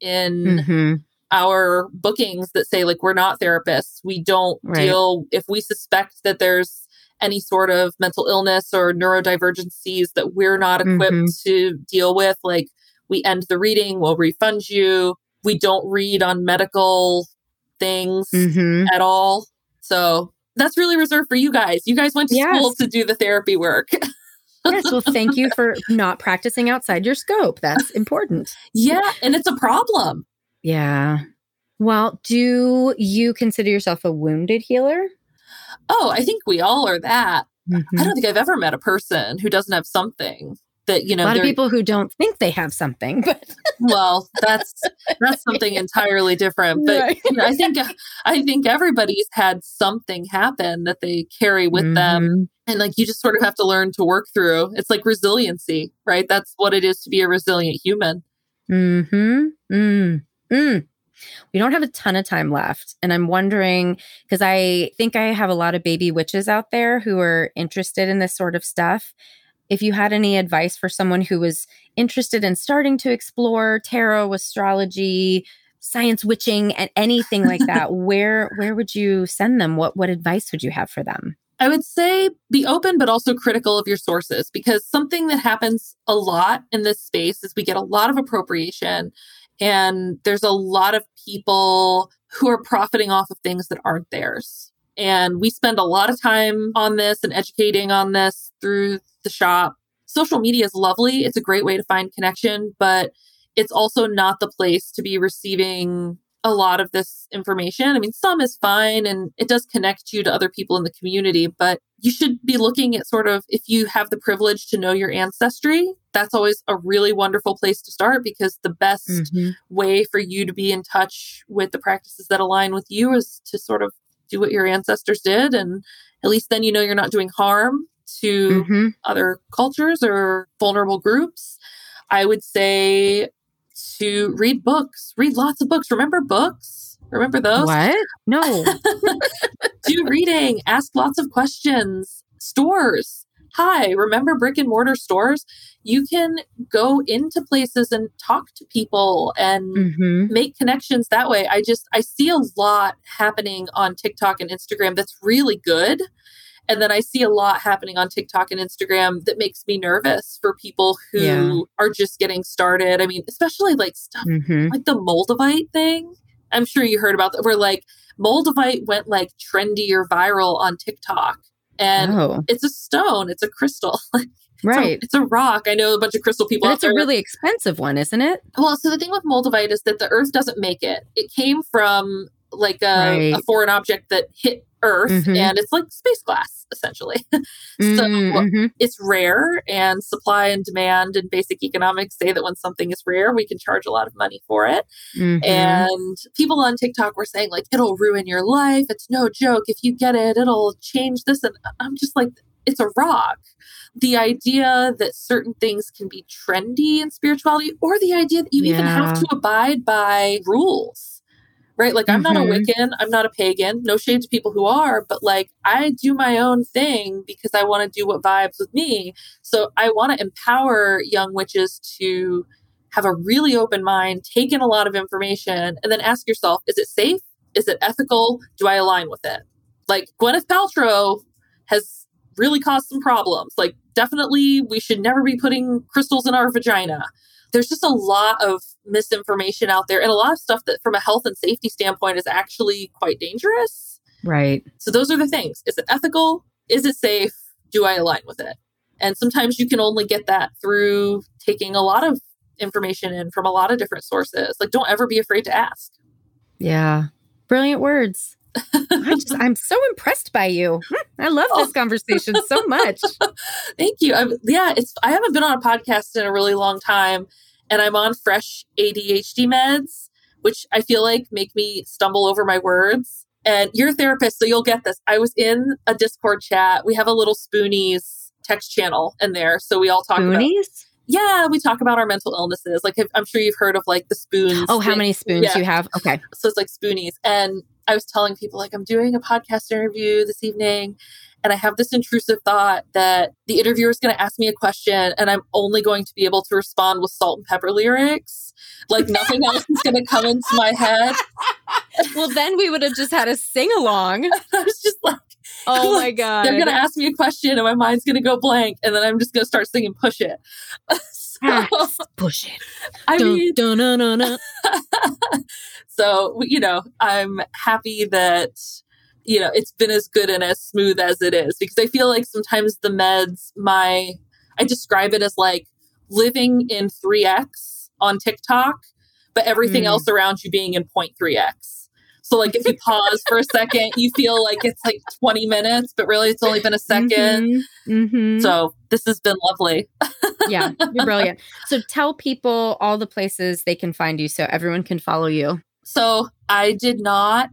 in mm-hmm. our bookings that say like, we're not therapists. We don't right. deal, if we suspect that there's any sort of mental illness or neurodivergencies that we're not equipped mm-hmm. to deal with, like we end the reading, we'll refund you we don't read on medical things mm-hmm. at all. So that's really reserved for you guys. You guys went to yes. school to do the therapy work. yes. Well, thank you for not practicing outside your scope. That's important. yeah. And it's a problem. Yeah. Well, do you consider yourself a wounded healer? Oh, I think we all are that. Mm-hmm. I don't think I've ever met a person who doesn't have something that you know a lot of people who don't think they have something but well that's that's something entirely different but right. you know, i think i think everybody's had something happen that they carry with mm-hmm. them and like you just sort of have to learn to work through it's like resiliency right that's what it is to be a resilient human mm-hmm mm. Mm. We don't have a ton of time left. And I'm wondering because I think I have a lot of baby witches out there who are interested in this sort of stuff if you had any advice for someone who was interested in starting to explore tarot, astrology, science witching, and anything like that, where where would you send them? What what advice would you have for them? I would say be open, but also critical of your sources because something that happens a lot in this space is we get a lot of appropriation and there's a lot of people who are profiting off of things that aren't theirs. And we spend a lot of time on this and educating on this through the shop. social media is lovely. It's a great way to find connection, but it's also not the place to be receiving a lot of this information. I mean, some is fine and it does connect you to other people in the community, but you should be looking at sort of if you have the privilege to know your ancestry, that's always a really wonderful place to start because the best mm-hmm. way for you to be in touch with the practices that align with you is to sort of do what your ancestors did. And at least then you know you're not doing harm to mm-hmm. other cultures or vulnerable groups. I would say to read books, read lots of books. Remember books? Remember those? What? No. Do reading, ask lots of questions. Stores. Hi, remember brick and mortar stores? You can go into places and talk to people and mm-hmm. make connections that way. I just, I see a lot happening on TikTok and Instagram that's really good. And then I see a lot happening on TikTok and Instagram that makes me nervous for people who yeah. are just getting started. I mean, especially like stuff mm-hmm. like the Moldavite thing. I'm sure you heard about that, where like Moldavite went like trendy or viral on TikTok. And oh. it's a stone, it's a crystal. right. It's a, it's a, rock. I know a bunch of crystal people. It's a really expensive one, isn't it? Well, so the thing with Moldavite is that the earth doesn't make it. It came from like a, right. a foreign object that hit Earth mm-hmm. and it's like space glass essentially. so mm-hmm. it's rare and supply and demand and basic economics say that when something is rare, we can charge a lot of money for it. Mm-hmm. And people on TikTok were saying like it'll ruin your life. It's no joke. If you get it, it'll change this. And I'm just like, it's a rock. The idea that certain things can be trendy in spirituality, or the idea that you yeah. even have to abide by rules right? Like, I'm mm-hmm. not a mm-hmm. Wiccan, I'm not a pagan, no shade to people who are, but like, I do my own thing because I want to do what vibes with me. So I want to empower young witches to have a really open mind, take in a lot of information, and then ask yourself is it safe? Is it ethical? Do I align with it? Like, Gwyneth Paltrow has really caused some problems. Like, definitely, we should never be putting crystals in our vagina there's just a lot of misinformation out there and a lot of stuff that from a health and safety standpoint is actually quite dangerous. Right. So those are the things. Is it ethical? Is it safe? Do I align with it? And sometimes you can only get that through taking a lot of information in from a lot of different sources. Like don't ever be afraid to ask. Yeah. Brilliant words. I'm, just, I'm so impressed by you. Hmm, I love this oh. conversation so much. Thank you. I'm, yeah, it's I haven't been on a podcast in a really long time, and I'm on fresh ADHD meds, which I feel like make me stumble over my words. And you're a therapist, so you'll get this. I was in a Discord chat. We have a little Spoonies text channel in there, so we all talk Spoonies? Yeah, we talk about our mental illnesses. Like I'm sure you've heard of like the spoons. Oh, how many spoons yeah. you have? Okay. So it's like spoonies. And I was telling people like I'm doing a podcast interview this evening and I have this intrusive thought that the interviewer is going to ask me a question and I'm only going to be able to respond with Salt-N-Pepa lyrics. Like nothing else is going to come into my head. well, then we would have just had a sing along. I was just like, oh my God. They're going to ask me a question and my mind's going to go blank. And then I'm just going to start singing Push It. push it. I dun, mean, dun, dun, so, you know, I'm happy that, you know, it's been as good and as smooth as it is because I feel like sometimes the meds, my, I describe it as like living in 3x on TikTok, but everything mm. else around you being in 0.3x. So like if you pause for a second, you feel like it's like 20 minutes, but really it's only been a 2nd mm-hmm. Mm-hmm. So this has been lovely. yeah, you're brilliant. So tell people all the places they can find you so everyone can follow you. So I did not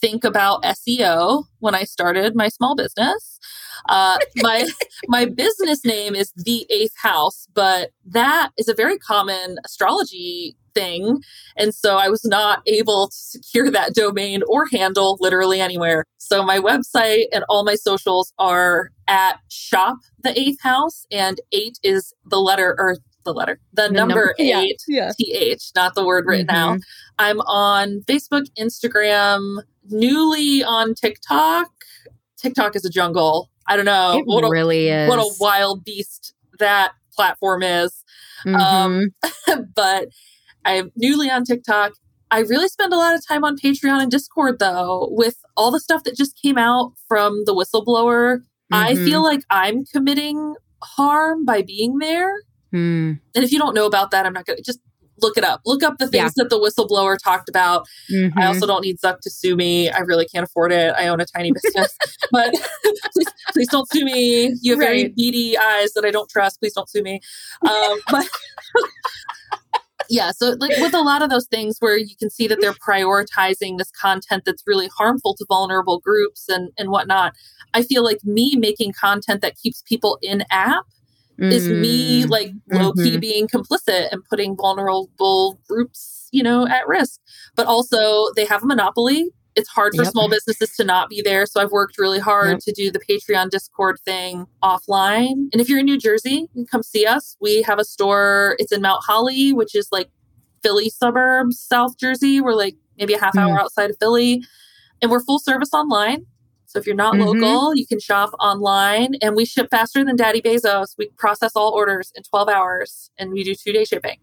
think about SEO when I started my small business. Uh, my my business name is the Eighth House, but that is a very common astrology thing. And so I was not able to secure that domain or handle literally anywhere. So my website and all my socials are at shop the eighth house and eight is the letter or the letter, the, the number, number, eight, yeah, yeah. th, not the word written mm-hmm. out. I'm on Facebook, Instagram, newly on TikTok. TikTok is a jungle. I don't know. It what really a, is. What a wild beast that platform is. Mm-hmm. Um, but I'm newly on TikTok. I really spend a lot of time on Patreon and Discord though, with all the stuff that just came out from the whistleblower. Mm-hmm. I feel like I'm committing harm by being there. Mm. And if you don't know about that, I'm not going to just look it up. Look up the things Yeah. that the whistleblower talked about. Mhm. I also don't need Zuck to sue me. I really can't afford it. I own a tiny business, but please, please don't sue me. You have very beady eyes that I don't trust. Please don't sue me. Um, but yeah, so like with a lot of those things where you can see that they're prioritizing this content that's really harmful to vulnerable groups and and whatnot. I feel like me making content that keeps people in app is me Mm. like low key Mhm. being complicit and putting vulnerable groups, you know, at risk. But also, they have a monopoly. It's hard for Yep. small businesses to not be there. So I've worked really hard Yep. to do the Patreon Discord thing offline. And if you're in New Jersey, you can come see us. We have a store. It's in Mount Holly, which is like Philly suburbs, South Jersey. We're like maybe a half hmm. hour outside of Philly. And we're full service online. So if you're not Mhm. local, you can shop online and we ship faster than Daddy Bezos. We process all orders in 12 hours and we do two day shipping.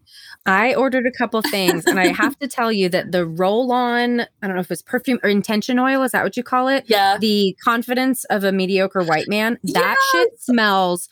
I ordered a couple things, and I have to tell you that the roll on, I don't know if it's perfume or intention oil, is that what you call it? Yeah. The confidence of a mediocre white man. That shit smells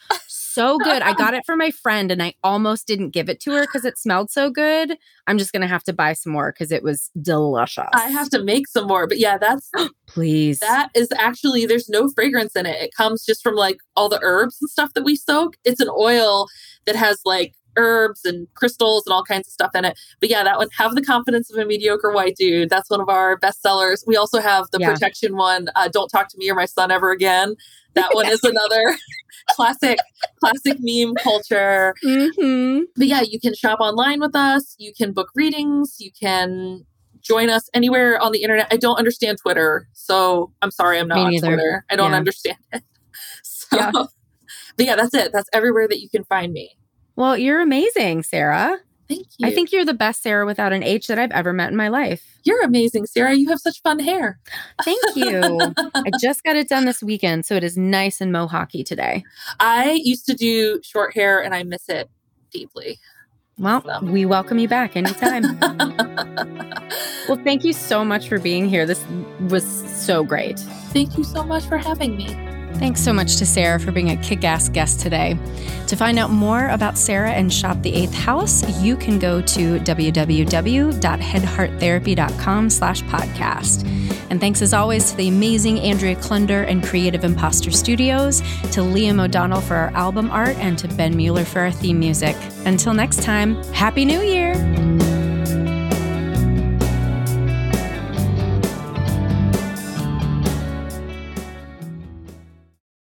so good. I got it for my friend, and I almost didn't give it to her because it smelled so good. I'm just going to have to buy some more because it was delicious. I have to make some more. But yeah, that's Please. that is actually there's no fragrance in it. It comes just from like all the herbs and stuff that we soak. It's an oil that has like herbs and crystals and all kinds of stuff in it. But yeah, that one have the confidence of a mediocre white dude. That's one of our best sellers. We also have the Yeah. protection one, uh, don't talk to me or my son ever again. That one is another classic classic meme culture. hmm But yeah, you can shop online with us. You can book readings. You can join us anywhere on the internet. I don't understand Twitter, so I'm sorry I'm not Me on neither. Twitter. I don't Yeah. understand it. So, Yeah. but yeah, that's it. That's everywhere that you can find me. Well, you're amazing, Sarah. Thank you. I think you're the best Sarah without an H that I've ever met in my life. you're amazing, Sarah. You have such fun hair. Thank you. I just got it done this weekend, so it is nice and mohawky today. I used to do short hair, and I miss it deeply. Well, So. we welcome you back anytime. well, thank you so much for being here. This was so great. Thank you so much for having me. Thanks so much to Sarah for being a kick ass guest today. To find out more about Sarah and shop the Eighth House, you can go to www.headhearttherapy.com slash podcast. And thanks as always to the amazing Andrea Klunder and Creative Imposter Studios, to Liam O'Donnell for our album art, and to Ben Mueller for our theme music. Until next time, Happy New Year!